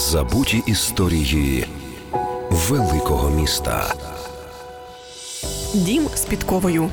Забуті історії великого міста. Дім з підковою.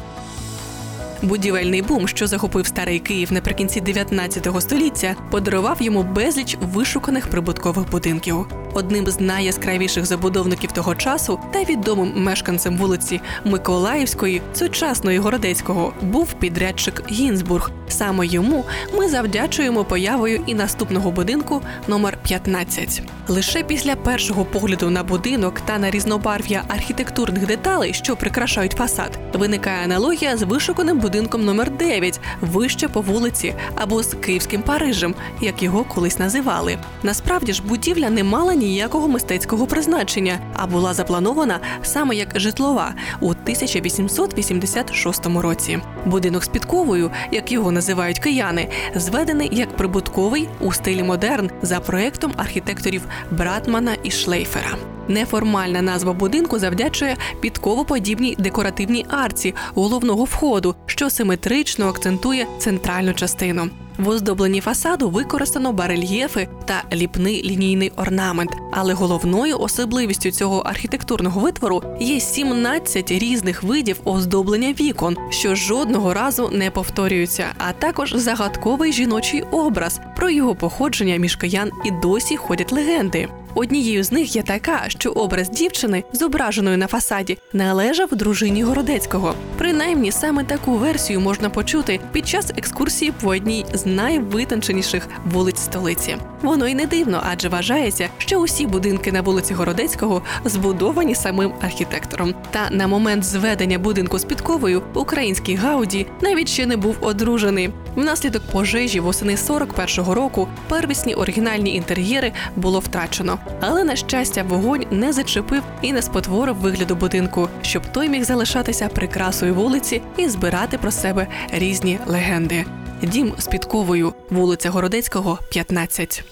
Будівельний бум, що захопив старий Київ наприкінці 19 століття, подарував йому безліч вишуканих прибуткових будинків. Одним з найяскравіших забудовників того часу та відомим мешканцем вулиці Миколаївської, сучасної Городецького, був підрядчик Гінзбург. Саме йому ми завдячуємо появою і наступного будинку номер 15. Лише після першого погляду на будинок та на різнобарв'я архітектурних деталей, що прикрашають фасад, виникає аналогія з вишуканим будинком номер 9 вище по вулиці або з київським Парижем, як його колись називали. Насправді ж будівля не мала ніякого мистецького призначення, а була запланована саме як житлова у 1886 році. Будинок з підковою, як його називають кияни, зведений як прибутковий у стилі модерн за проектом архітекторів Братмана і Шлейфера. Неформальна назва будинку завдячує підковоподібній декоративній арці головного входу, що симетрично акцентує центральну частину. В оздобленні фасаду використано барельєфи та ліпний лінійний орнамент. Але головною особливістю цього архітектурного витвору є 17 різних видів оздоблення вікон, що жодного разу не повторюються, а також загадковий жіночий образ. Про його походження між киян і досі ходять легенди. Однією з них є така, що образ дівчини, зображеної на фасаді, належав дружині Городецького. Принаймні, саме таку версію можна почути під час екскурсії по одній з найвитонченіших вулиць столиці. Воно й не дивно, адже вважається, що усі будинки на вулиці Городецького збудовані самим архітектором. Та на момент зведення будинку з підковою український Гауді навіть ще не був одружений. Внаслідок пожежі восени 41-го року первісні оригінальні інтер'єри було втрачено. Але на щастя, вогонь не зачепив і не спотворив вигляду будинку, щоб той міг залишатися прикрасою вулиці і збирати про себе різні легенди. Дім з підковою, вулиця Городецького, 15.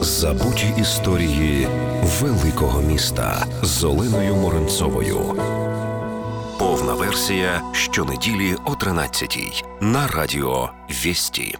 Забуті історії великого міста з Оленою Моренцовою. Повна версія щонеділі о 13-й на радіо Вісті.